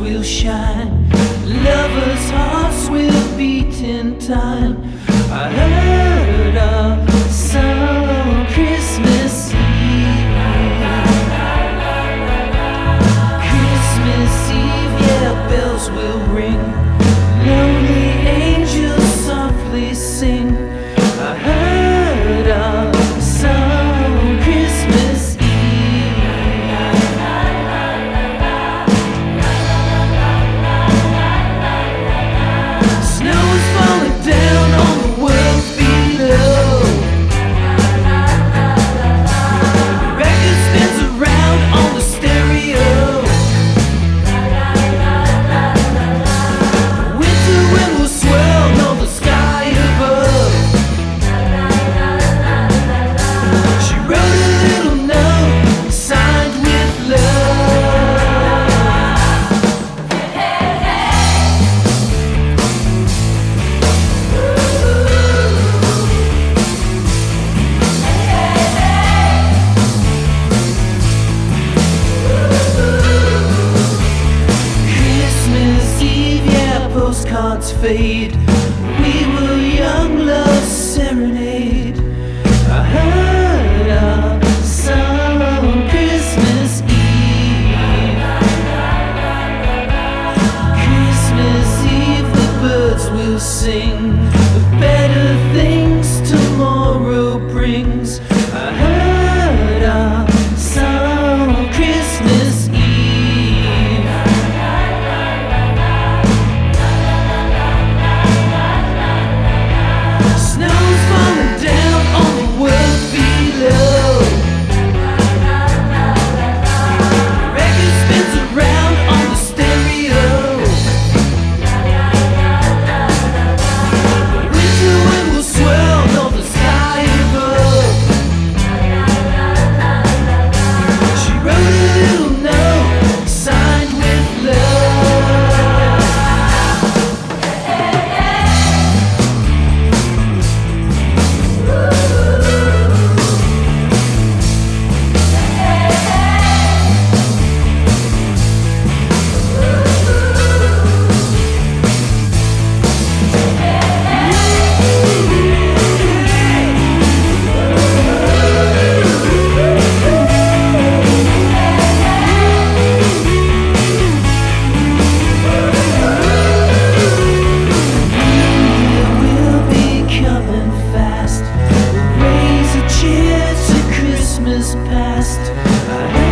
will shine, lovers' hearts will beat in time. I heard of fade. We were young love serenade. I heard our song on Christmas Eve. Christmas Eve, the birds will sing. is past.